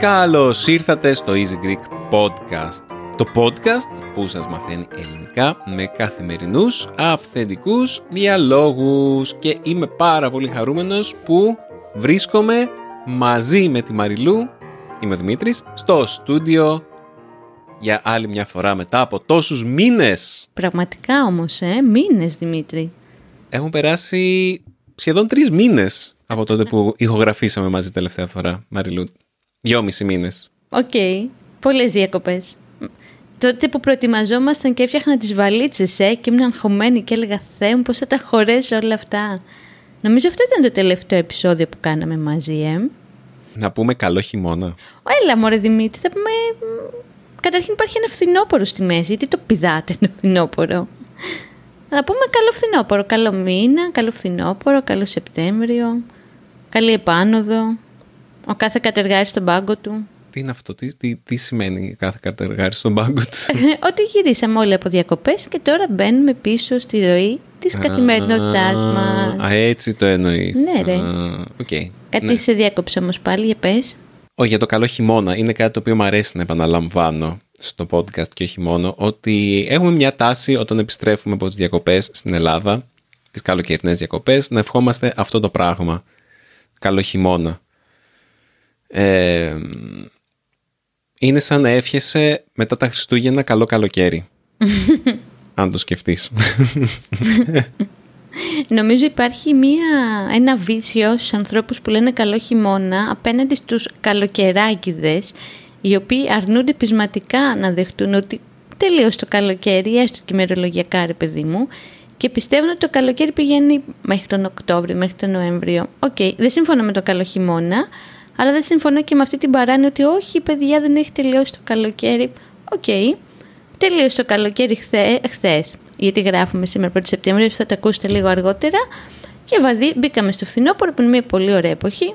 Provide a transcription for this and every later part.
Καλώς ήρθατε στο Easy Greek Podcast. Το podcast που σας μαθαίνει ελληνικά με καθημερινούς αυθεντικούς διαλόγους. Και είμαι πάρα πολύ χαρούμενος που βρίσκομαι μαζί με τη Μαριλού, είμαι ο Δημήτρης, στο στούντιο για άλλη μια φορά μετά από τόσους μήνες. Πραγματικά όμως, ε, μήνες Δημήτρη. Έχουν περάσει σχεδόν τρεις μήνες από τότε που ηχογραφήσαμε μαζί τελευταία φορά, Μαριλού. Δυόμισι μήνες. OK. Okay. Πολλές διακοπές. Τότε που προετοιμαζόμασταν και έφτιαχνα τις βαλίτσες ε, και ήμουν αγχωμένη και έλεγα «Θεέ μου, πώς θα τα χωρέσω όλα αυτά». Νομίζω αυτό ήταν το τελευταίο επεισόδιο που κάναμε μαζί, ε. Να πούμε καλό χειμώνα. Έλα μωρέ Δημήτρη, θα πούμε... Καταρχήν υπάρχει ένα φθινόπωρο στη μέση, τι το πηδάτε ένα φθινόπωρο; Θα πούμε καλό φθινόπωρο, καλό μήνα, καλό φθινόπωρο, καλό Σεπτέμβριο, καλή επάνωδο, ο κάθε κατεργάρι στον πάγκο του. Τι είναι αυτό, τι, τι, τι σημαίνει κάθε κατεργάρι στον πάγκο του. Ότι γυρίσαμε όλοι από διακοπές και τώρα μπαίνουμε πίσω στη ροή της καθημερινότητάς μας. Α, έτσι το εννοείς. Ναι ρε. Okay. Κάτι ναι. σε διάκοψε όμως πάλι, για πες. Όχι, για το καλό χειμώνα. Είναι κάτι το οποίο μου αρέσει να επαναλαμβάνω στο podcast και όχι μόνο, ότι έχουμε μια τάση όταν επιστρέφουμε από τις διακοπές στην Ελλάδα, τις καλοκαιρινές διακοπές, να ευχόμαστε αυτό το πράγμα. Καλό χειμώνα. Ε, είναι σαν να εύχεσαι μετά τα Χριστούγεννα καλό καλοκαίρι. αν το σκεφτείς. Νομίζω υπάρχει μία, ένα βίσιο στους ανθρώπους που λένε καλό χειμώνα απέναντι στους καλοκαιράκιδες οι οποίοι αρνούνται πεισματικά να δεχτούν ότι τελείως το καλοκαίρι, έστω και ημερολογιακά ρε παιδί μου, και πιστεύουν ότι το καλοκαίρι πηγαίνει μέχρι τον Οκτώβριο, μέχρι τον Νοέμβριο. OK, okay, δεν συμφωνώ με το καλό χειμώνα, αλλά δεν συμφωνώ και με αυτή την παράνοια ότι όχι, παιδιά δεν έχει τελειώσει το καλοκαίρι. OK, okay. τελείωσε το καλοκαίρι χθες. Γιατί γράφουμε σήμερα 1 Σεπτεμβρίου, θα τα ακούσετε λίγο αργότερα. Και δηλαδή, μπήκαμε στο φθινόπωρο που είναι μια πολύ ωραία εποχή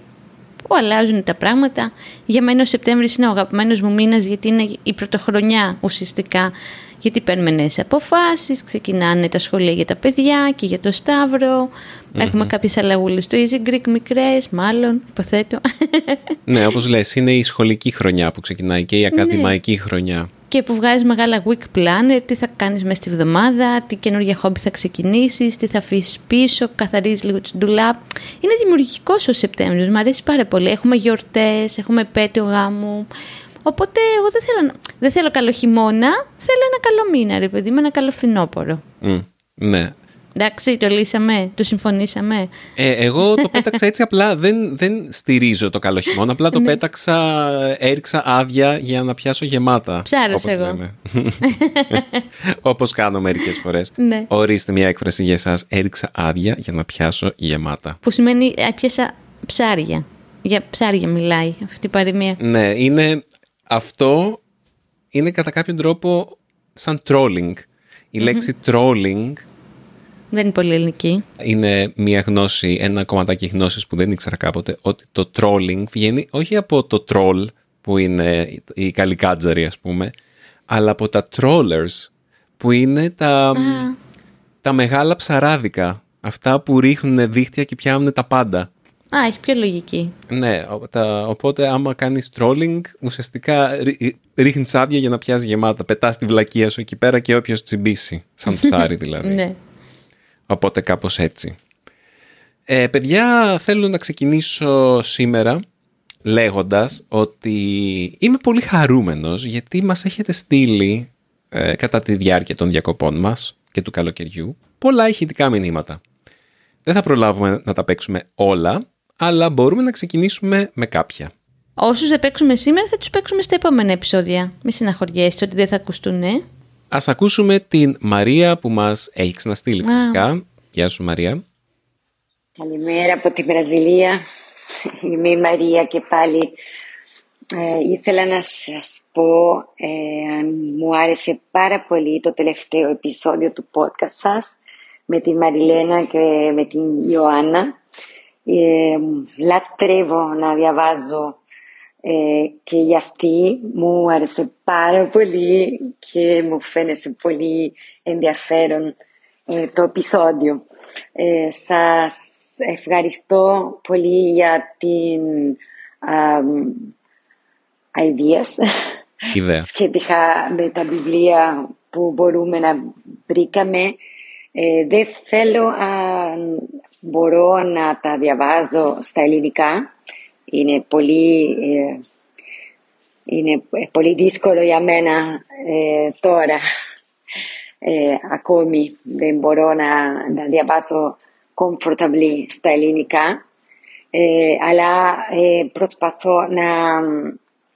που αλλάζουν τα πράγματα. Για μένα ο Σεπτέμβρης είναι ο αγαπημένος μου μήνας γιατί είναι η πρωτοχρονιά ουσιαστικά γιατί παίρνουμε νέες αποφάσεις, ξεκινάνε τα σχολεία για τα παιδιά και για το σταυρο Έχουμε κάποιες αλλαγούλες στο Easy Greek, μικρές, μάλλον, υποθέτω. ναι, όπως λες, είναι η σχολική χρονιά που ξεκινάει και η ναι. ακαδημαϊκή χρονιά. Και που βγάζει μεγάλα week planner, τι θα κάνεις μέσα στη βδομάδα, τι καινούργια χόμπι θα ξεκινήσεις, τι θα αφήσεις πίσω, καθαρίζεις λίγο τη ντουλάπ. Είναι δημιουργικός ο Σεπτέμβριος, μου αρέσει πάρα πολύ. Έχουμε γιορτές, έχουμε επέτειο γάμου. Οπότε εγώ δεν θέλω, δεν θέλω καλό χειμώνα, θέλω ένα καλό μήνα, ρε παιδί, με ένα καλό φθινόπωρο. Mm, ναι. Εντάξει, το λύσαμε, το συμφωνήσαμε. Ε, εγώ το πέταξα έτσι απλά, δεν, δεν στηρίζω το καλό χειμώνα, απλά το ναι. πέταξα, έριξα άδεια για να πιάσω γεμάτα. Ψάρωσε εγώ. όπως κάνω μερικές φορές. Ναι. Ορίστε μια έκφραση για εσάς, έριξα άδεια για να πιάσω γεμάτα. Που σημαίνει έπιασα ψάρια. Για ψάρια μιλάει αυτή η παροιμία. Ναι, είναι αυτό είναι κατά κάποιον τρόπο σαν trolling. Η λέξη trolling δεν είναι πολύ ελληνική. Είναι μια γνώση, ένα κομματάκι γνώσης που δεν ήξερα κάποτε, ότι το trolling βγαίνει όχι από το troll που είναι η καλικάτζαρη ας πούμε, αλλά από τα trollers που είναι τα, τα μεγάλα ψαράδικα. Αυτά που ρίχνουν δίχτυα και πιάνουν τα πάντα. Α, έχει πιο λογική. Ναι, τα, οπότε άμα κάνεις trolling, ουσιαστικά ρίχνεις άδεια για να πιάσεις γεμάτα. Πετάς τη βλακεία σου εκεί πέρα και όποιος τσιμπήσει, σαν ψάρι δηλαδή. ναι. Οπότε κάπως έτσι. Ε, παιδιά, θέλω να ξεκινήσω σήμερα λέγοντας ότι είμαι πολύ χαρούμενος γιατί μας έχετε στείλει ε, κατά τη διάρκεια των διακοπών μας και του καλοκαιριού πολλά ηχητικά μηνύματα. Δεν θα προλάβουμε να τα παίξουμε όλα, αλλά μπορούμε να ξεκινήσουμε με κάποια. Όσους δεν παίξουμε σήμερα θα τους παίξουμε στα επόμενα επεισόδια. Μη συναχωριέστε ότι δεν θα ακουστούν, ε; Ας ακούσουμε την Μαρία που μας έχει ξαναστείλει φυσικά. Γεια σου Μαρία. Καλημέρα από τη Βραζιλία. Είμαι η Μαρία και πάλι ε, ήθελα να σας πω ε, μου άρεσε πάρα πολύ το τελευταίο επεισόδιο του podcast σας με τη Μαριλένα και με την Ιωάννα Ε, λατρεύω να διαβάζω ε, και για αυτή μου άρεσε πάρα πολύ και μου φαίνεται πολύ ενδιαφέρον ε, το επεισόδιο. Ε, σας ευχαριστώ πολύ για την um, ideas Ιδέα. σχετικά με τα βιβλία που μπορούμε να βρήκαμε. Ε, δεν θέλω αν μπορώ να τα διαβάζω στα ελληνικά. Είναι πολύ, ε, είναι πολύ δύσκολο για μένα ε, τώρα. Ε, ακόμη δεν μπορώ να, να διαβάσω comfortably στα ελληνικά. Ε, αλλά ε, προσπαθώ να,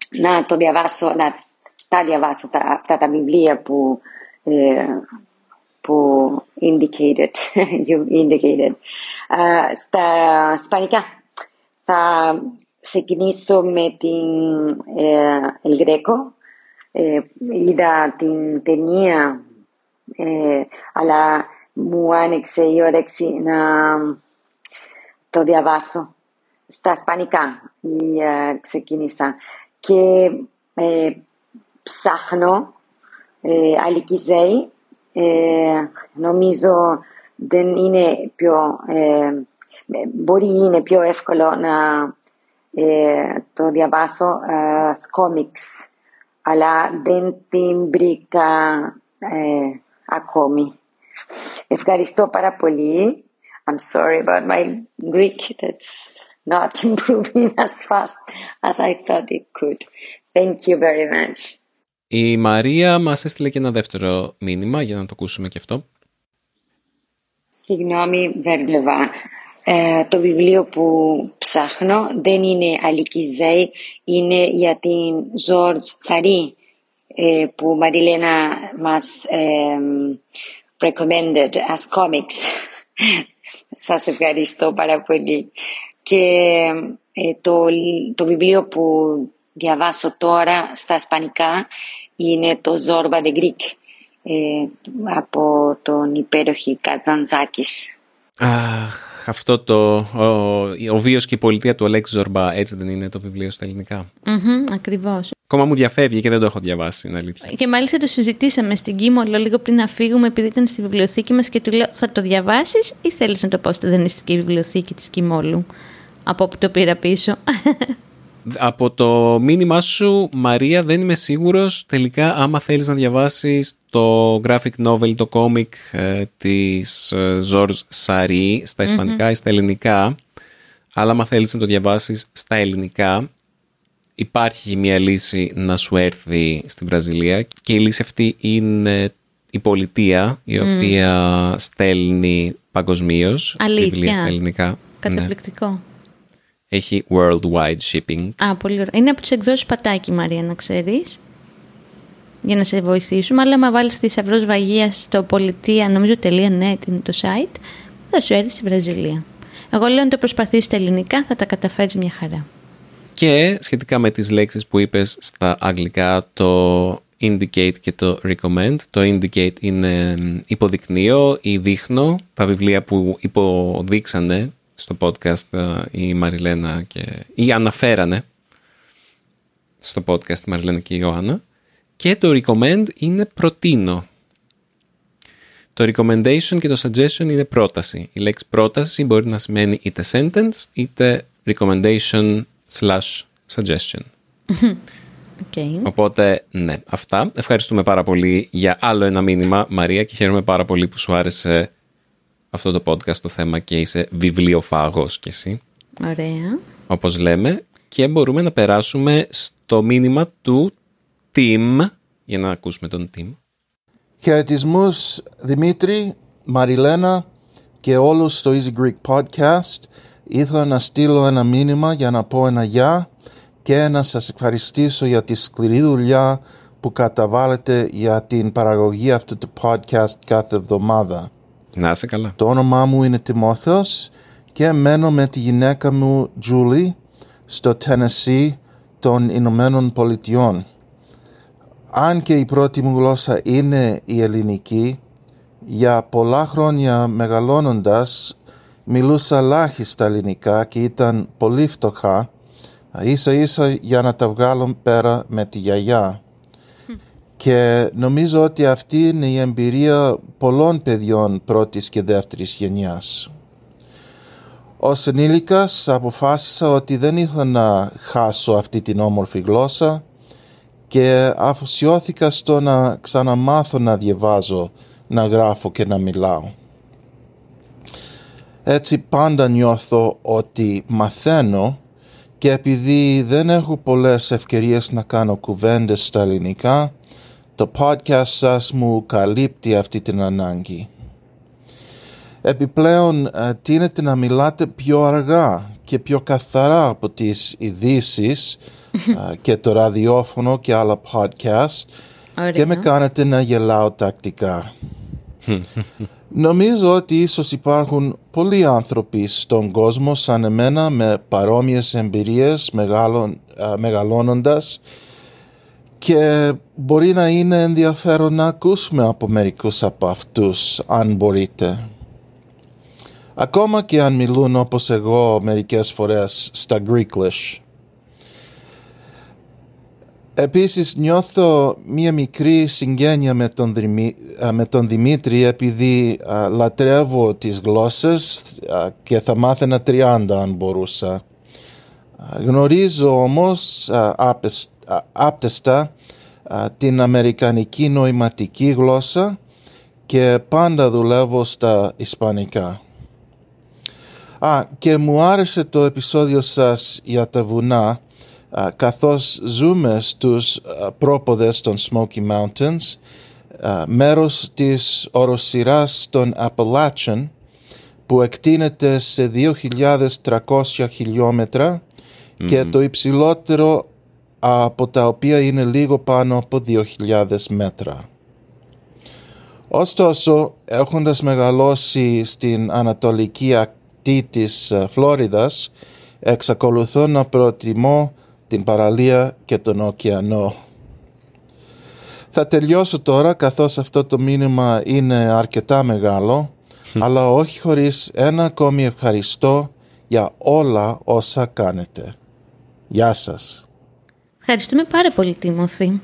να το διαβάσω, να τα διαβάσω τα, αυτά τα βιβλία που, ε, που indicated, you indicated. Uh, στα ισπανικά θα ξεκινήσω με την ε, El Greco. Ε, είδα την ταινία, ε, αλλά μου άνοιξε η όρεξη να το διαβάσω στα ισπανικά ε, ξεκίνησα. Και ε, ψάχνω ε, Αλικιζέη ε, νομίζω δεν είναι πιο ε, μπορεί είναι πιο εύκολο να ε, το διαβάσω ε, κόμιξ αλλά δεν την βρήκα ε, ακόμη. Ευχαριστώ πάρα πολύ. I'm sorry about my Greek. That's not improving as fast as I thought it could. Thank you very much. Η Μαρία μας έστειλε και ένα δεύτερο μήνυμα για να το ακούσουμε και αυτό. Συγγνώμη, Βέρντεβα. Ε, το βιβλίο που ψάχνω δεν είναι Αλικιζέη, είναι για την Ζόρτζ Τσαρή ε, που Μαριλένα μας ε, recommended as comics. Σας ευχαριστώ πάρα πολύ. Και ε, το, το βιβλίο που διαβάσω τώρα στα ισπανικά είναι το Zorba de Greek ε, από τον υπέροχη Κατζαντζάκης. Αχ, αυτό το ο, ο βίος και η πολιτεία του Αλέξη Ζορμπά, έτσι δεν είναι το βιβλίο στα ελληνικά; Mm-hmm, ακριβώς. Ακόμα μου διαφεύγει και δεν το έχω διαβάσει, είναι αλήθεια. Και μάλιστα το συζητήσαμε στην Κίμολο λίγο πριν να φύγουμε, επειδή ήταν στη βιβλιοθήκη μας και του λέω θα το διαβάσεις ή θέλεις να το πάω στη δανειστική βιβλιοθήκη της Κίμολου, από όπου το πήρα πίσω. Από το μήνυμά σου, Μαρία, δεν είμαι σίγουρος τελικά άμα θέλεις να διαβάσεις το graphic novel, το comic ε, της ε, George Sari στα ισπανικα ή στα ελληνικά. Αλλά άμα θέλεις να το διαβάσεις στα ελληνικά, υπάρχει μια λύση να σου έρθει στην Βραζιλία και η λύση αυτή είναι η πολιτεία η οποία στέλνει παγκοσμίως βιβλία στα ελληνικά. Καταπληκτικό. Έχει worldwide shipping. Α, πολύ ωραία. Είναι από τις εκδόσεις Πατάκι, Μαρία, να ξέρεις. Για να σε βοηθήσουμε. Αλλά άμα βάλεις θησαυρό βαγία στο πολιτεία, νομίζω .net είναι το site, θα σου έρθει στη Βραζιλία. Εγώ λέω να το προσπαθήσει στα ελληνικά, θα τα καταφέρεις μια χαρά. Και σχετικά με τις λέξεις που είπες στα αγγλικά, το indicate και το recommend. Το indicate είναι υποδεικνύω ή δείχνω τα βιβλία που υποδείξανε στο podcast ε, η Μαριλένα και... ή αναφέρανε στο podcast η Μαριλένα και η Ιωάννα. Και το recommend είναι προτείνω. Το recommendation και το suggestion είναι πρόταση. Η λέξη πρόταση μπορεί να σημαίνει είτε sentence είτε recommendation slash suggestion. Okay. Οπότε, ναι, αυτά. Ευχαριστούμε πάρα πολύ για άλλο ένα μήνυμα, Μαρία, και χαίρομαι πάρα πολύ που σου άρεσε αυτό το podcast το θέμα και είσαι βιβλιοφάγος κι εσύ. Ωραία. Όπως λέμε. Και μπορούμε να περάσουμε στο μήνυμα του Tim, για να ακούσουμε τον Tim. Χαιρετισμούς Δημήτρη, Μαριλένα και όλους στο Easy Greek Podcast. Ήθελα να στείλω ένα μήνυμα για να πω ένα γεια και να σας ευχαριστήσω για τη σκληρή δουλειά που καταβάλλετε για την παραγωγή αυτού του podcast κάθε εβδομάδα. Να είσαι καλά. Το όνομά μου είναι Τιμόθεος και μένω με τη γυναίκα μου Τζούλη στο Tennessee των Ηνωμένων Πολιτειών. Αν και η πρώτη μου γλώσσα είναι η ελληνική, για πολλά χρόνια μεγαλώνοντας μιλούσα ελάχιστα ελληνικά και ήταν πολύ φτωχά, ίσα ίσα για να τα βγάλω πέρα με τη γιαγιά. Και νομίζω ότι αυτή είναι η εμπειρία πολλών παιδιών πρώτης και δεύτερης γενιάς. Ως ενήλικας αποφάσισα ότι δεν ήθελα να χάσω αυτή την όμορφη γλώσσα και αφοσιώθηκα στο να ξαναμάθω να διαβάζω, να γράφω και να μιλάω. Έτσι πάντα νιώθω ότι μαθαίνω και επειδή δεν έχω πολλές ευκαιρίες να κάνω κουβέντες στα ελληνικά, το podcast σας μου καλύπτει αυτή την ανάγκη. Επιπλέον, ε, τίνετε να μιλάτε πιο αργά και πιο καθαρά από τις ειδήσεις ε, και το ραδιόφωνο και άλλα podcast και με κάνετε να γελάω τακτικά. Νομίζω ότι ίσως υπάρχουν πολλοί άνθρωποι στον κόσμο σαν εμένα με παρόμοιες εμπειρίες μεγαλών, ε, μεγαλώνοντας και μπορεί να είναι ενδιαφέρον να ακούσουμε από μερικούς από αυτούς αν μπορείτε. Ακόμα και αν μιλούν όπως εγώ μερικές φορές στα Greeklish. Επίσης νιώθω μία μικρή συγγένεια με τον, με τον Δημήτρη επειδή λατρεύω τις γλώσσες και θα μάθαινα 30 αν μπορούσα. Γνωρίζω όμως άπτεστα την αμερικανική νοηματική γλώσσα και πάντα δουλεύω στα ισπανικά. Α, και μου άρεσε το επεισόδιο σας για τα βουνά καθώς ζούμε στους πρόποδες των Smoky Mountains μέρος της οροσυράς των Appalachian που εκτείνεται σε 2.300 χιλιόμετρα και το υψηλότερο από τα οποία είναι λίγο πάνω από 2.000 μέτρα. Ωστόσο, έχοντας μεγαλώσει στην ανατολική ακτή της ε, Φλόριδας, εξακολουθώ να προτιμώ την παραλία και τον ωκεανό. Θα τελειώσω τώρα καθώς αυτό το μήνυμα είναι αρκετά μεγάλο, αλλά όχι χωρίς ένα ακόμη ευχαριστώ για όλα όσα κάνετε. Γεια σας. Ευχαριστούμε πάρα πολύ, Τίμωθη.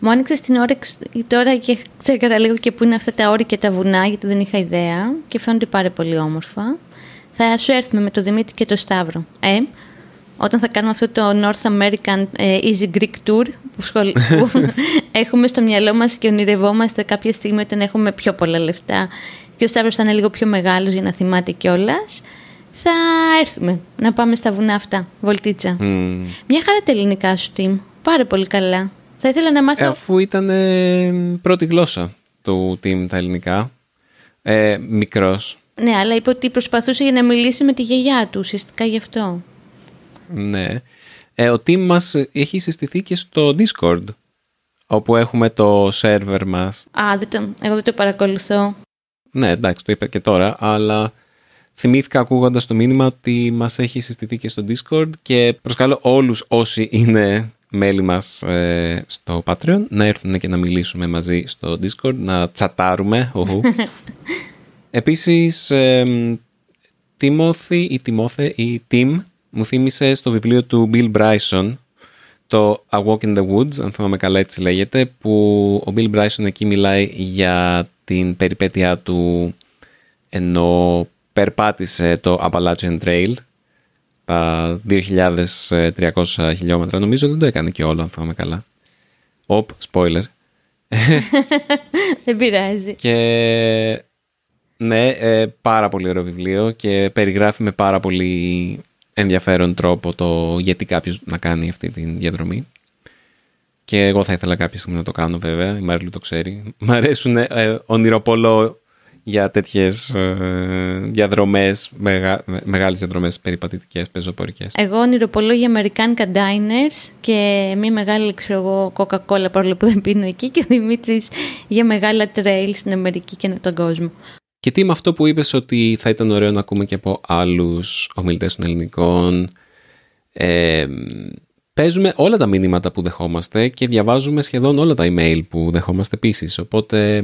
Μου άνοιξε την όρεξη τώρα και ξέκαρα λίγο και πού είναι αυτά τα όρη και τα βουνά, γιατί δεν είχα ιδέα και φαίνονται πάρα πολύ όμορφα. Θα σου έρθουμε με το Δημήτρη και το Σταύρο. Ε, όταν θα κάνουμε αυτό το North American ε, Easy Greek Tour που, σχολ... έχουμε στο μυαλό μας και ονειρευόμαστε κάποια στιγμή όταν έχουμε πιο πολλά λεφτά και ο Σταύρος θα είναι λίγο πιο μεγάλος για να θυμάται κιόλας θα έρθουμε να πάμε στα βουνά αυτά, βολτίτσα. Μια χαρά τα ελληνικά σου, Τιμ. Πάρα πολύ καλά. Θα ήθελα να μάθω... Ε, αφού ήταν ε, πρώτη γλώσσα του Τιμ τα ελληνικά, ε, μικρός. Ναι, αλλά είπε ότι προσπαθούσε για να μιλήσει με τη γιαγιά του, ουσιαστικά γι' αυτό. Ναι. Ε, ο Τιμ μας έχει συστηθεί και στο Discord, όπου έχουμε το σερβερ μας. Α, δεν το, εγώ δεν το παρακολουθώ. Ναι, εντάξει, το είπα και τώρα, αλλά θυμήθηκα ακούγοντας το μήνυμα ότι μας έχει συστηθεί και στο Discord και προσκαλώ όλους όσοι είναι μέλη μας ε, στο Patreon να έρθουν και να μιλήσουμε μαζί στο Discord, να τσατάρουμε. Επίσης, ε, Τιμόθη ή Τιμόθε ή Tim μου θύμισε στο βιβλίο του Bill Bryson το A Walk in the Woods, αν θυμάμαι καλά έτσι λέγεται, που ο Bill Bryson εκεί μιλάει για την περιπέτειά του ενώ περπάτησε το Appalachian Trail τα 2.300 χιλιόμετρα. Νομίζω δεν το έκανε και όλο, αν θυμάμαι καλά. Οπ, spoiler. δεν πειράζει. Και ναι, ε, πάρα πολύ ωραίο βιβλίο και περιγράφει με πάρα πολύ ενδιαφέρον τρόπο το γιατί κάποιος να κάνει αυτή τη διαδρομή. Και εγώ θα ήθελα κάποια στιγμή να το κάνω βέβαια, η Μάριλου το ξέρει. Μ' αρέσουν ε, ονειροπολό για τέτοιες ε, διαδρομές, μεγα, μεγάλες διαδρομές περιπατητικές, πεζοπορικές. Εγώ ονειροπολώ για American Diners και μια μεγάλη, ξέρω εγώ, Coca-Cola παρόλο που δεν πίνω εκεί και ο Δημήτρης για μεγάλα trail στην Αμερική και τον κόσμο. Και τι με αυτό που είπες ότι θα ήταν ωραίο να ακούμε και από άλλους ομιλητές των ελληνικών. Ε, παίζουμε όλα τα μήνυματα που δεχόμαστε και διαβάζουμε σχεδόν όλα τα email που δεχόμαστε επίσης. Οπότε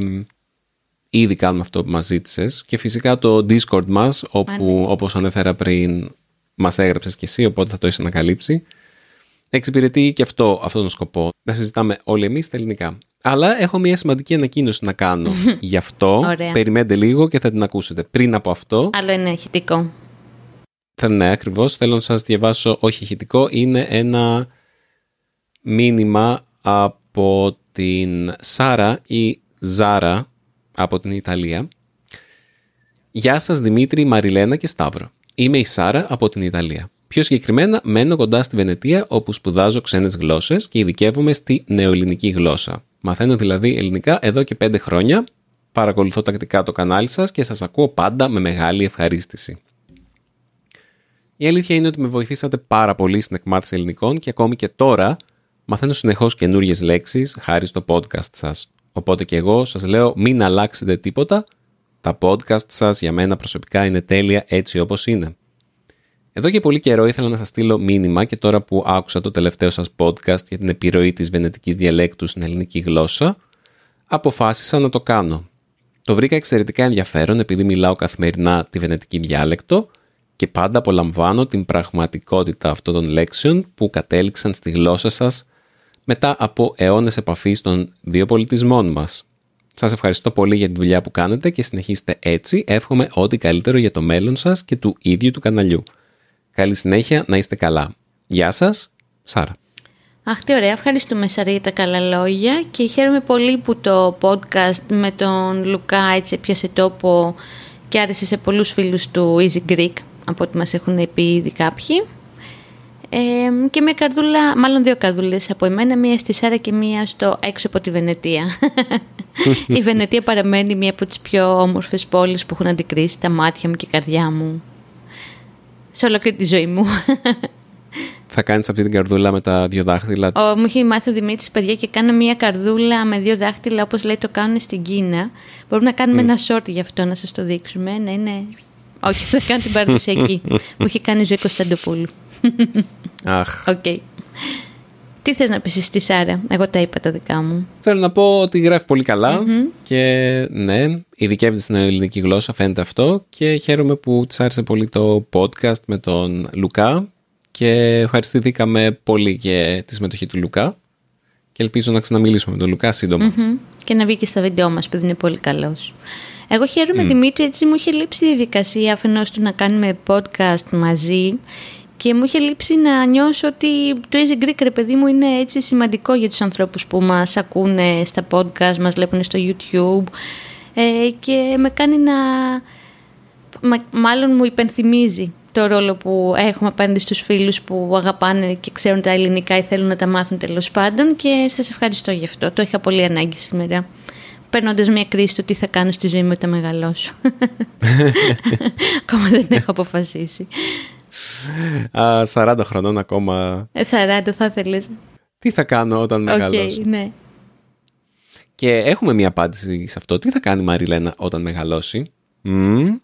ήδη κάνουμε αυτό που μας ζήτησες και φυσικά το Discord μας όπου Α, όπως ανέφερα πριν μας έγραψες και εσύ οπότε θα το έχεις ανακαλύψει εξυπηρετεί και αυτό αυτόν τον σκοπό να συζητάμε όλοι εμείς στα ελληνικά. Αλλά έχω μια σημαντική ανακοίνωση να κάνω γι' αυτό. Ωραία. Περιμένετε λίγο και θα την ακούσετε. Πριν από αυτό, Άλλο ένα ηχητικό. θα ναι, ακριβώς, θέλω να σας διαβάσω, όχι ηχητικό, είναι ένα μήνυμα από την Σάρα ή Ζάρα από την Ιταλία. Γεια σας Δημήτρη, Μαριλένα και Σταύρο. Είμαι η Σάρα από την Ιταλία. Πιο συγκεκριμένα, μένω κοντά στη Βενετία όπου σπουδάζω ξένες γλώσσες και ειδικεύομαι στη νεοελληνική γλώσσα. Μαθαίνω δηλαδή ελληνικά εδώ και πέντε χρόνια. Παρακολουθώ τακτικά το κανάλι σας και σας ακούω πάντα με μεγάλη ευχαρίστηση. Η αλήθεια είναι ότι με βοηθήσατε πάρα πολύ στην εκμάθηση ελληνικών και ακόμη και τώρα μαθαίνω συνεχώς καινούριε λέξεις χάρη στο podcast σας. Οπότε και εγώ σας λέω μην αλλάξετε τίποτα. Τα podcast σας για μένα προσωπικά είναι τέλεια έτσι όπως είναι. Εδώ και πολύ καιρό ήθελα να σας στείλω μήνυμα και τώρα που άκουσα το τελευταίο σας podcast για την επιρροή της βενετικής διαλέκτου στην ελληνική γλώσσα, αποφάσισα να το κάνω. Το βρήκα εξαιρετικά ενδιαφέρον επειδή μιλάω καθημερινά τη βενετική διάλεκτο και πάντα απολαμβάνω την πραγματικότητα αυτών των λέξεων που κατέληξαν στη γλώσσα σας μετά από αιώνες επαφής των δύο πολιτισμών μας. Σας ευχαριστώ πολύ για τη δουλειά που κάνετε και συνεχίστε έτσι. Εύχομαι ό,τι καλύτερο για το μέλλον σας και του ίδιου του καναλιού. Καλή συνέχεια, να είστε καλά. Γεια σας, Σάρα. Αχ, τι ωραία. Ευχαριστούμε, Σαρή, για τα καλά λόγια και χαίρομαι πολύ που το podcast με τον Λουκά έτσι έπιασε τόπο και άρεσε σε πολλούς φίλους του Easy Greek, από ό,τι μας έχουν πει ήδη κάποιοι. Ε, και μια καρδούλα, μάλλον δύο καρδούλες από εμένα, μία στη Σάρα και μία στο έξω από τη Βενετία. η Βενετία παραμένει μία από τις πιο όμορφες πόλεις που έχουν αντικρίσει τα μάτια μου και η καρδιά μου σε ολόκληρη τη ζωή μου. Θα κάνεις αυτή την καρδούλα με τα δύο δάχτυλα. Ο, μου έχει μάθει ο Δημήτρης, παιδιά, και κάνω μια καρδούλα με δύο δάχτυλα, όπως λέει το κάνουν στην Κίνα. Μπορούμε να κάνουμε ένα short γι' αυτό, να σας το δείξουμε. Ναι, ναι. Όχι, θα κάνω την παραδοσιακή. μου έχει κάνει η Ζωή Κωνσταντοπούλου. Αχ. Οκ. Τι θες να πεις στη Σάρα, εγώ τα είπα τα δικά μου. Θέλω να πω ότι γράφει πολύ καλά και ναι, ειδικεύεται στην ελληνική γλώσσα, φαίνεται αυτό και χαίρομαι που της άρεσε πολύ το podcast με τον Λουκά και ευχαριστηθήκαμε πολύ για τη συμμετοχή του Λουκά και ελπίζω να ξαναμιλήσουμε με τον Λουκά σύντομα. Μμμ. Και να βγει και στα βίντεο μας, επειδή είναι πολύ καλός. Εγώ χαίρομαι, Δημήτρη, έτσι μου είχε λείψει η διαδικασία αφενός του να κάνουμε podcast μαζί και μου είχε λείψει να νιώσω ότι το Easy Greek, ρε παιδί μου, είναι έτσι σημαντικό για τους ανθρώπους που μας ακούνε στα podcast, μας βλέπουν στο YouTube ε, και με κάνει να... μα- μάλλον μου υπενθυμίζει το ρόλο που έχουμε απέναντι στους φίλους που αγαπάνε και ξέρουν τα ελληνικά ή θέλουν να τα μάθουν τέλος πάντων και σας ευχαριστώ γι' αυτό. Το είχα πολύ ανάγκη σήμερα. Παίρνοντας μια κρίση του τι θα κάνω στη ζωή μου όταν μεγαλώσω. Ακόμα δεν έχω αποφασίσει. Α, 40 χρονών ακόμα. Ε, 40 θα ήθελες. Τι θα κάνω όταν Οκ, μεγαλώσω; ναι. Και έχουμε μία απάντηση σε αυτό. Τι θα κάνει η Μαριλένα όταν μεγαλώσει; Μμμ.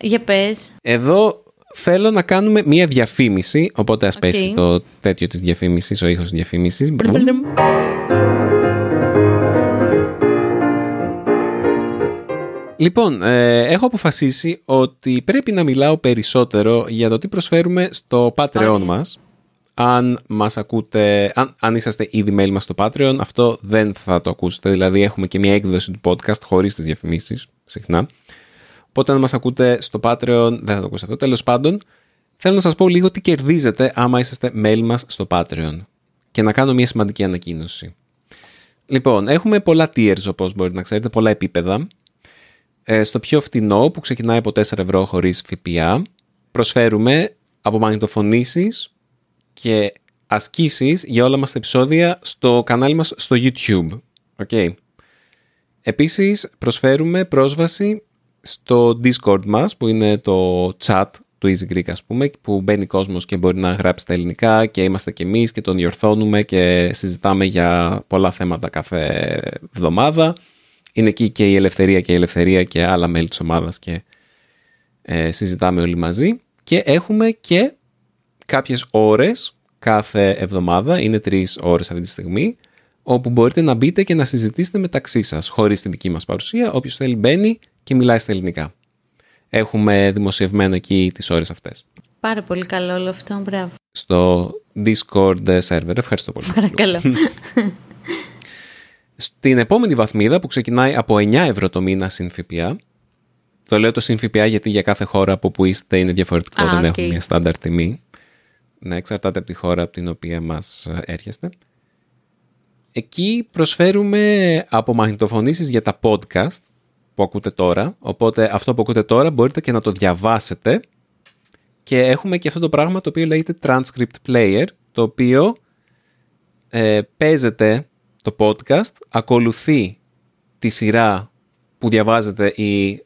Για πες. Εδώ θέλω να κάνουμε μία διαφήμιση, οπότε ας Οκ. πέσει το τέτοιο της διαφήμισης, ο ήχος της διαφήμισης. Λοιπόν, ε, έχω αποφασίσει ότι πρέπει να μιλάω περισσότερο για το τι προσφέρουμε στο Patreon Ωραία. μας. Αν μας ακούτε, αν, αν είσαστε ήδη μέλη μας στο Patreon, αυτό δεν θα το ακούσετε. Δηλαδή έχουμε και μια έκδοση του podcast χωρίς τις διαφημίσεις, συχνά. Οπότε αν μας ακούτε στο Patreon δεν θα το ακούσετε αυτό. Τέλος πάντων, θέλω να σας πω λίγο τι κερδίζετε άμα είσαστε μέλη μας στο Patreon. Και να κάνω μια σημαντική ανακοίνωση. Λοιπόν, έχουμε πολλά tiers όπως μπορείτε να ξέρετε, πολλά επίπεδα. Ε, στο πιο φτηνό που ξεκινάει από 4 ευρώ χωρίς ΦΠΑ προσφέρουμε απομαγνητοφωνήσεις και ασκήσεις για όλα μας τα επεισόδια στο κανάλι μας στο YouTube. Okay. Επίσης προσφέρουμε πρόσβαση στο Discord μας που είναι το chat του Easy Greek ας πούμε που μπαίνει κόσμος και μπορεί να γράψει τα ελληνικά και είμαστε και εμείς και τον διορθώνουμε και συζητάμε για πολλά θέματα κάθε εβδομάδα. Είναι εκεί και η Ελευθερία και η Ελευθερία και άλλα μέλη της ομάδας και ε, συζητάμε όλοι μαζί. Και έχουμε και κάποιες ώρες κάθε εβδομάδα, είναι τρεις ώρες αυτή τη στιγμή, όπου μπορείτε να μπείτε και να συζητήσετε μεταξύ σας, χωρίς την δική μας παρουσία. Όποιος θέλει μπαίνει και μιλάει στα ελληνικά. Έχουμε δημοσιευμένο εκεί τις ώρες αυτές. Πάρα πολύ καλό όλο αυτό, μπράβο. Στο Discord server. Ευχαριστώ πολύ. Παρακαλώ. Στην επόμενη βαθμίδα που ξεκινάει από 9 ευρώ το μήνα συν ΦΠΑ. Το λέω το συν ΦΠΑ γιατί για κάθε χώρα από που είστε είναι διαφορετικό, Α, δεν οκ. έχουμε μια στάνταρ τιμή. Ναι, εξαρτάται από τη χώρα από την οποία μας ε, έρχεστε. Εκεί προσφέρουμε απομαγνητοφωνήσεις για τα podcast που ακούτε τώρα. Οπότε αυτό που ακούτε τώρα μπορείτε και να το διαβάσετε. Και έχουμε και αυτό το πράγμα το οποίο λέγεται Transcript Player, το οποίο ε, παίζεται το podcast, ακολουθεί τη σειρά που διαβάζετε ή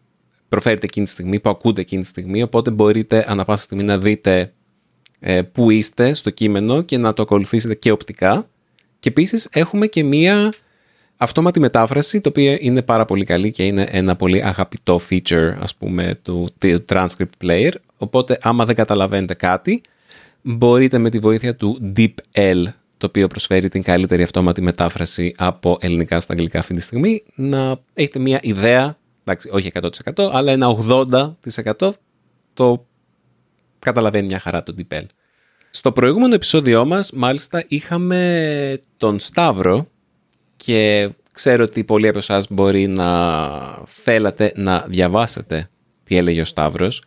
προφέρετε εκείνη τη στιγμή, που ακούτε εκείνη τη στιγμή, οπότε μπορείτε ανα πάσα στιγμή να δείτε ε, που είστε στο κείμενο και να το ακολουθήσετε και οπτικά. Και επίσης έχουμε και μία αυτόματη μετάφραση, το οποίο είναι πάρα πολύ καλή και είναι ένα πολύ αγαπητό feature, ας πούμε, του, του transcript player. Οπότε, άμα δεν καταλαβαίνετε κάτι, μπορείτε με τη βοήθεια του DeepL, το οποίο προσφέρει την καλύτερη αυτόματη μετάφραση από ελληνικά στα αγγλικά αυτή τη στιγμή, να έχετε μία ιδέα, εντάξει, όχι 100%, αλλά ένα 80% το καταλαβαίνει μια χαρά το DeepL. Στο προηγούμενο επεισόδιό μας, μάλιστα, είχαμε τον Σταύρο και ξέρω ότι πολλοί από εσάς μπορεί να θέλατε να διαβάσετε τι έλεγε ο Σταύρος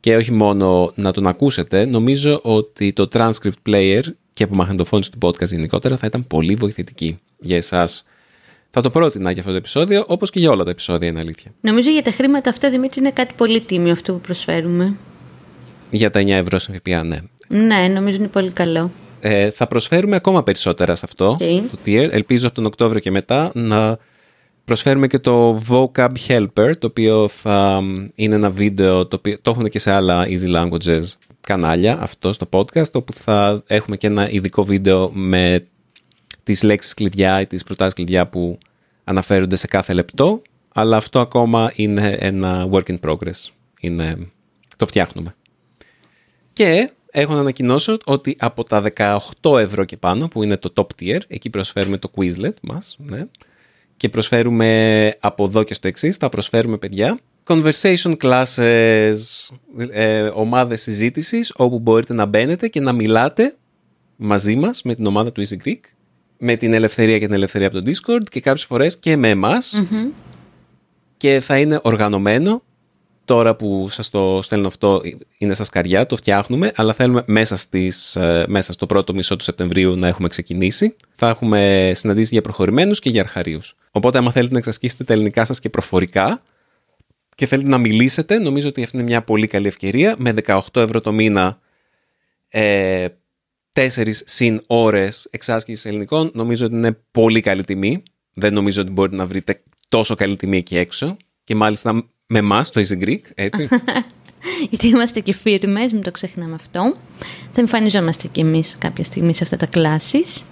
και όχι μόνο να τον ακούσετε, νομίζω ότι το transcript player και η απομαγνητοφώνηση του podcast γενικότερα θα ήταν πολύ βοηθητική για εσάς. Θα το πρότεινα για αυτό το επεισόδιο, όπως και για όλα τα επεισόδια, είναι αλήθεια. Νομίζω για τα χρήματα αυτά, Δημήτρη, είναι κάτι πολύ τίμιο αυτό που προσφέρουμε. Για τα 9 ευρώ συν ΦΠΑ, ναι. Ναι, νομίζω είναι πολύ καλό. Ε, θα προσφέρουμε ακόμα περισσότερα σε αυτό Οκ. το tier. Ελπίζω από τον Οκτώβριο και μετά να προσφέρουμε και το Vocab Helper, το οποίο θα μ, είναι ένα βίντεο, το, οποίο, το έχουν και σε άλλα Easy Languages κανάλια, αυτό στο podcast, όπου θα έχουμε και ένα ειδικό βίντεο με τις λέξεις κλειδιά ή τις προτάσεις κλειδιά που αναφέρονται σε κάθε λεπτό, αλλά αυτό ακόμα είναι ένα work in progress. Είναι, το φτιάχνουμε. Και έχω να ανακοινώσω ότι από τα 18 ευρώ και πάνω, που είναι το top tier, εκεί προσφέρουμε το Quizlet μας, ναι, και προσφέρουμε από εδώ και στο εξής, θα προσφέρουμε παιδιά conversation classes, ε, ομάδες συζήτησης, όπου μπορείτε να μπαίνετε και να μιλάτε μαζί μας με την ομάδα του Easy Greek, με την ελευθερία και την ελευθερία από το Discord και κάποιες φορές και με εμάς και θα είναι οργανωμένο. Τώρα που σας το στέλνω αυτό είναι στα σκαριά, το φτιάχνουμε, αλλά θέλουμε μέσα, στις, ε, μέσα στο πρώτο μισό του Σεπτεμβρίου να έχουμε ξεκινήσει. Θα έχουμε συναντήσεις για προχωρημένους και για αρχαρίους. Οπότε άμα θέλετε να εξασκήσετε τα ελληνικά σας και προφορικά και θέλετε να μιλήσετε, νομίζω ότι αυτή είναι μια πολύ καλή ευκαιρία. Με 18 ευρώ το μήνα, ε, 4 συν ώρες εξάσκησης ελληνικών, νομίζω ότι είναι πολύ καλή τιμή. Δεν νομίζω ότι μπορείτε να βρείτε τόσο καλή τιμή εκεί έξω. Και μάλιστα με εμάς το Easy Greek, έτσι. Γιατί είμαστε και φίρμες, μην το ξεχνάμε αυτό. Θα εμφανιζόμαστε κι εμείς κάποια στιγμή σε αυτά τα classes.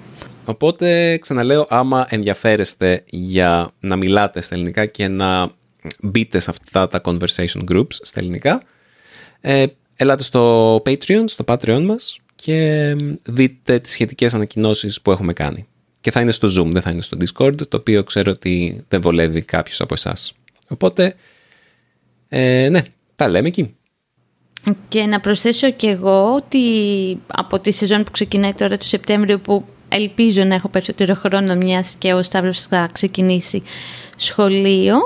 Οπότε, ξαναλέω, άμα ενδιαφέρεστε για να μιλάτε στα ελληνικά και να μπείτε σε αυτά τα conversation groups στα ελληνικά, ε, ελάτε στο Patreon, στο Patreon μας και δείτε τις σχετικές ανακοινώσεις που έχουμε κάνει. Και θα είναι στο Zoom, δεν θα είναι στο Discord, το οποίο ξέρω ότι δεν βολεύει κάποιος από εσάς. Οπότε, ε, ναι, τα λέμε εκεί. Και να προσθέσω και εγώ ότι από τη σεζόν που ξεκινάει τώρα το Σεπτέμβριο που ελπίζω να έχω περισσότερο χρόνο μιας και ο Σταύρος θα ξεκινήσει σχολείο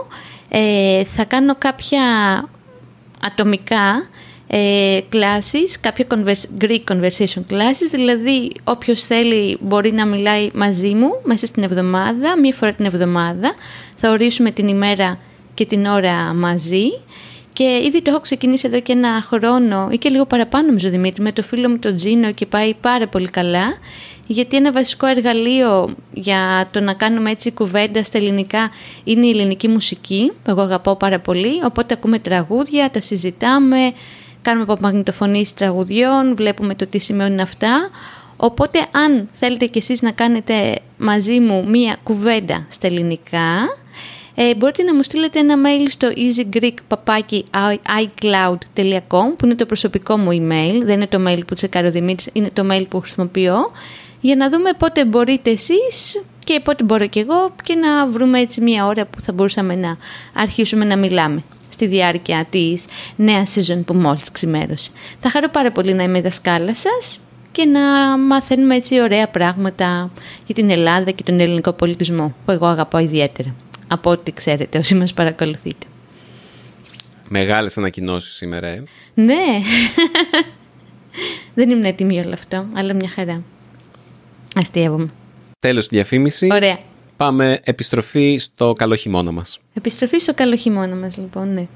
ε, θα κάνω κάποια ατομικά ε, classes, κάποια converse, Greek conversation classes, δηλαδή όποιος θέλει μπορεί να μιλάει μαζί μου μέσα στην εβδομάδα, μία φορά την εβδομάδα. Θα ορίσουμε την ημέρα και την ώρα μαζί και ήδη το έχω ξεκινήσει εδώ και ένα χρόνο ή και λίγο παραπάνω νομίζω Δημήτρη με το φίλο μου τον Τζίνο και πάει πάρα πολύ καλά γιατί ένα βασικό εργαλείο για το να κάνουμε έτσι κουβέντα στα ελληνικά είναι η ελληνική μουσική που εγώ αγαπάω πάρα πολύ. Οπότε ακούμε τραγούδια, τα συζητάμε κάνουμε απομαγνητοφωνήσεις τραγουδιών βλέπουμε το τι σημαίνουν αυτά. Οπότε αν θέλετε κι εσείς να κάνετε μαζί μου μία κουβέντα στα ελληνικά ε, μπορείτε να μου στείλετε ένα mail στο easygreek.icloud.com που είναι το προσωπικό μου email, δεν είναι το mail που τσεκάρει ο Δημήτρης, είναι το mail που χρησιμοποιώ για να δούμε πότε μπορείτε εσείς και πότε μπορώ κι εγώ και να βρούμε έτσι μια ώρα που θα μπορούσαμε να αρχίσουμε να μιλάμε στη διάρκεια της νέας season που μόλις ξημέρωσε. Θα χαρώ πάρα πολύ να είμαι δασκάλα σας και να μαθαίνουμε έτσι ωραία πράγματα για την Ελλάδα και τον ελληνικό πολιτισμό που εγώ αγαπάω ιδιαίτερα. Από ό,τι ξέρετε όσοι μας παρακολουθείτε. Μεγάλες ανακοινώσεις σήμερα, ε. Ναι. Δεν ήμουν έτοιμη για όλο αυτό, αλλά μια χαρά. Αστείευομαι. Τέλος της διαφήμισης. Ωραία. Πάμε επιστροφή στο καλό χειμώνα μας. Επιστροφή στο καλό χειμώνα μας, λοιπόν, ναι.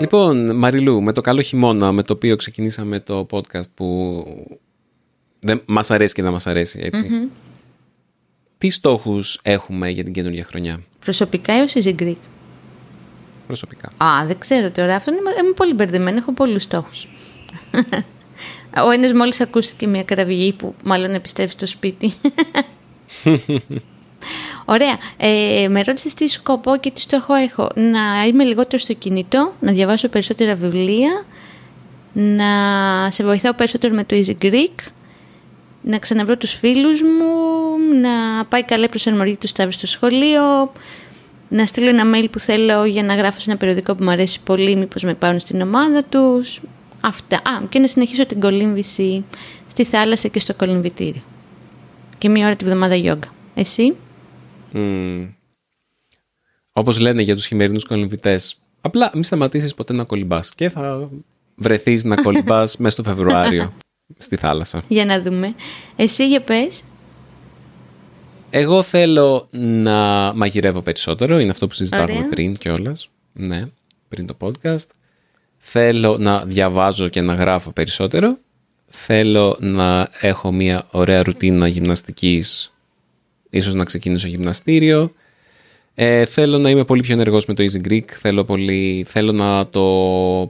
Λοιπόν, Μαριλού, με το καλό χειμώνα με το οποίο ξεκινήσαμε το podcast που δεν μας αρέσει και δεν μας αρέσει, έτσι. Μμμ. Τι στόχους έχουμε για την καινούργια χρονιά, Προσωπικά ή ως Easy Greek. προσωπικά. Α, δεν ξέρω τώρα. Αυτό είμαι, είμαι πολύ μπερδεμένη. Έχω πολλούς στόχους. Ο ένας μόλις ακούστηκε μια κραυγή που μάλλον επιστρέφει στο σπίτι. Ωραία. Ε, με ρώτησες τι σκοπό και τι στόχο έχω. Να είμαι λιγότερο στο κινητό, να διαβάσω περισσότερα βιβλία, να σε βοηθάω περισσότερο με το Easy Greek, να ξαναβρω τους φίλους μου, να πάει καλά η προσαρμογή τους Σταύρου στο σχολείο, να στείλω ένα mail που θέλω για να γράφω σε ένα περιοδικό που μου αρέσει πολύ, μήπως με πάρουν στην ομάδα τους. Αυτά. Α, και να συνεχίσω την κολύμβηση στη θάλασσα και στο κολυμβητήριο. Και μία ώρα τη βδομάδα γιόγκα. Εσύ; Mm. Όπως λένε για τους χειμερινούς κολυμβητές, απλά μην σταματήσεις ποτέ να κολυμπάς και θα βρεθείς να κολυμπάς μέσα στο Φεβρουάριο στη θάλασσα. Για να δούμε. Εσύ για πες. Εγώ θέλω να μαγειρεύω περισσότερο, είναι αυτό που συζητάγαμε Ωραία. πριν κιόλας. Ναι, πριν το podcast. Θέλω να διαβάζω και να γράφω περισσότερο. Θέλω να έχω μια ωραία ρουτίνα γυμναστικής, ίσως να ξεκινήσω γυμναστήριο. Ε, θέλω να είμαι πολύ πιο ενεργός με το Easy Greek, θέλω, πολύ, θέλω να το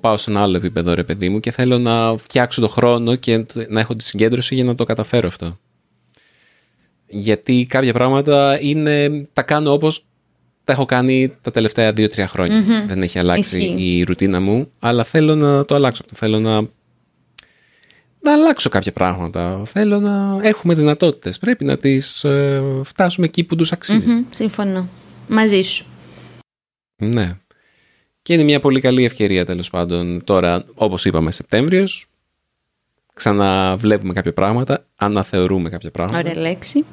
πάω σε ένα άλλο επίπεδο ρε παιδί μου και θέλω να φτιάξω το χρόνο και να έχω τη συγκέντρωση για να το καταφέρω αυτό. Γιατί κάποια πράγματα είναι, τα κάνω όπως τα έχω κάνει τα τελευταία 2-3 χρόνια. Μμμ. Δεν έχει αλλάξει Ισχύει. η ρουτίνα μου, αλλά θέλω να το αλλάξω. αυτό. Θέλω να, να αλλάξω κάποια πράγματα. Θέλω να έχουμε δυνατότητες. Πρέπει να τις ε, φτάσουμε εκεί που τους αξίζει. Μμμ, συμφωνώ. Μαζί σου. Ναι. Και είναι μια πολύ καλή ευκαιρία τέλος πάντων τώρα, όπως είπαμε, Σεπτέμβριος. Ξαναβλέπουμε κάποια πράγματα, αναθεωρούμε κάποια πράγματα. Ωραία λέξη.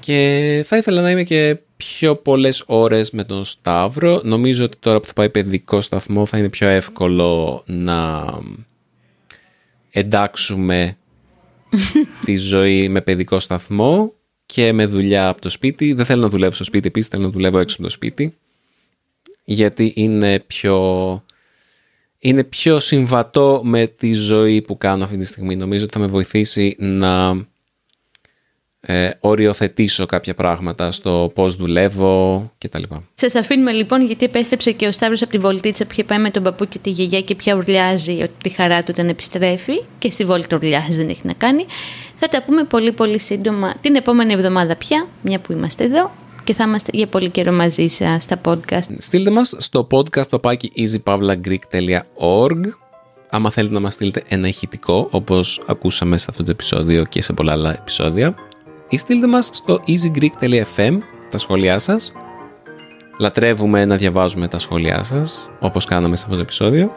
Και θα ήθελα να είμαι και πιο πολλές ώρες με τον Σταύρο. Νομίζω ότι τώρα που θα πάει παιδικό σταθμό θα είναι πιο εύκολο να εντάξουμε τη ζωή με παιδικό σταθμό και με δουλειά από το σπίτι. Δεν θέλω να δουλεύω στο σπίτι επίσης, θέλω να δουλεύω έξω από το σπίτι. Γιατί είναι πιο, είναι πιο συμβατό με τη ζωή που κάνω αυτή τη στιγμή. Νομίζω ότι θα με βοηθήσει να ε, οριοθετήσω κάποια πράγματα στο πώς δουλεύω κτλ. Σας αφήνουμε λοιπόν γιατί επέστρεψε και ο Σταύρος από τη βολτίτσα που είχε πάει με τον παππού και τη γιαγιά και πια ουρλιάζει ότι τη χαρά του όταν επιστρέφει και στη βόλτα ουρλιάζει δεν έχει να κάνει. Θα τα πούμε πολύ πολύ σύντομα την επόμενη εβδομάδα πια, μια που είμαστε εδώ και θα είμαστε για πολύ καιρό μαζί σας στα podcast. Στείλτε μας στο podcast παπάκι easypavlagreek.org άμα θέλετε να μας στείλετε ένα ηχητικό όπως ακούσαμε σε αυτό το επεισόδιο και σε πολλά άλλα επεισόδια ή στείλτε μας στο easygreek.fm τα σχόλιά σας λατρεύουμε να διαβάζουμε τα σχόλιά σας όπως κάναμε σε αυτό το επεισόδιο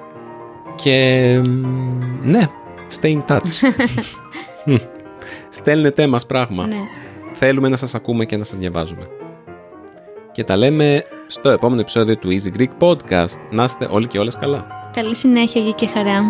και μ, ναι, stay in touch στέλνετε μας πράγμα Ναι. Θέλουμε να σας ακούμε και να σας διαβάζουμε. Και τα λέμε στο επόμενο επεισόδιο του Easy Greek Podcast. Να είστε όλοι και όλες καλά. Καλή συνέχεια και χαρά.